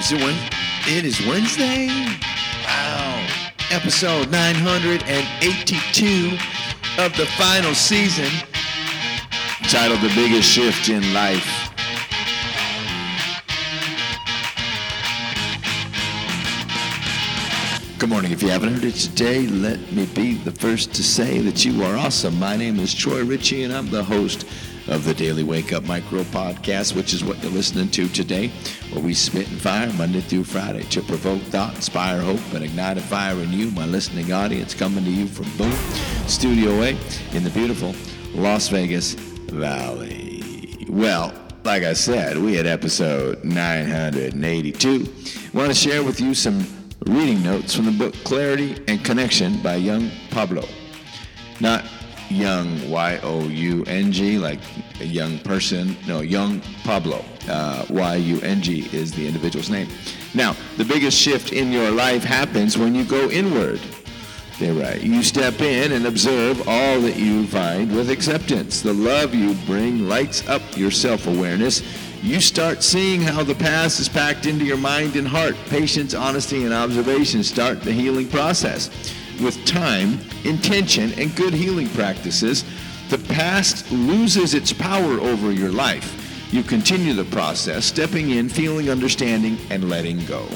Is it when? It is Wednesday. Wow. Episode 982 of the final season. Titled The Biggest Shift in Life. Good morning. If you haven't heard it today, let me be the first to say that you are awesome. My name is Troy Ritchie, and I'm the host of the Daily Wake Up Micro Podcast, which is what you're listening to today, where we spit and fire Monday through Friday to provoke thought, inspire hope, and ignite a fire in you, my listening audience, coming to you from Boom Studio A in the beautiful Las Vegas Valley. Well, like I said, we had episode 982. I want to share with you some reading notes from the book Clarity and Connection by Yung Pueblo. Not young, Y O U N G, like a young person. No, Yung Pueblo. Uh, y U N G is the individual's name. Now, the biggest shift in your life happens when you go inward. They're right. You step in and observe all that you find with acceptance. The love you bring lights up your self awareness you start seeing how the past is packed into your mind and heart. Patience, honesty, and observation start the healing process. With time, intention, and good healing practices, the past loses its power over your life. You continue the process, stepping in, feeling, understanding, and letting go.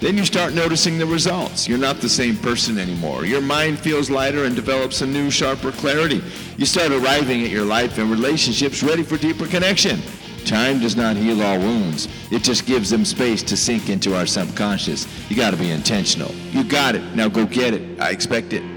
Then you start noticing the results. You're not the same person anymore. Your mind feels lighter and develops a new, sharper clarity. You start arriving at your life and relationships ready for deeper connection. Time does not heal all wounds. It just gives them space to sink into our subconscious. You got to be intentional. You got it. Now go get it. I expect it.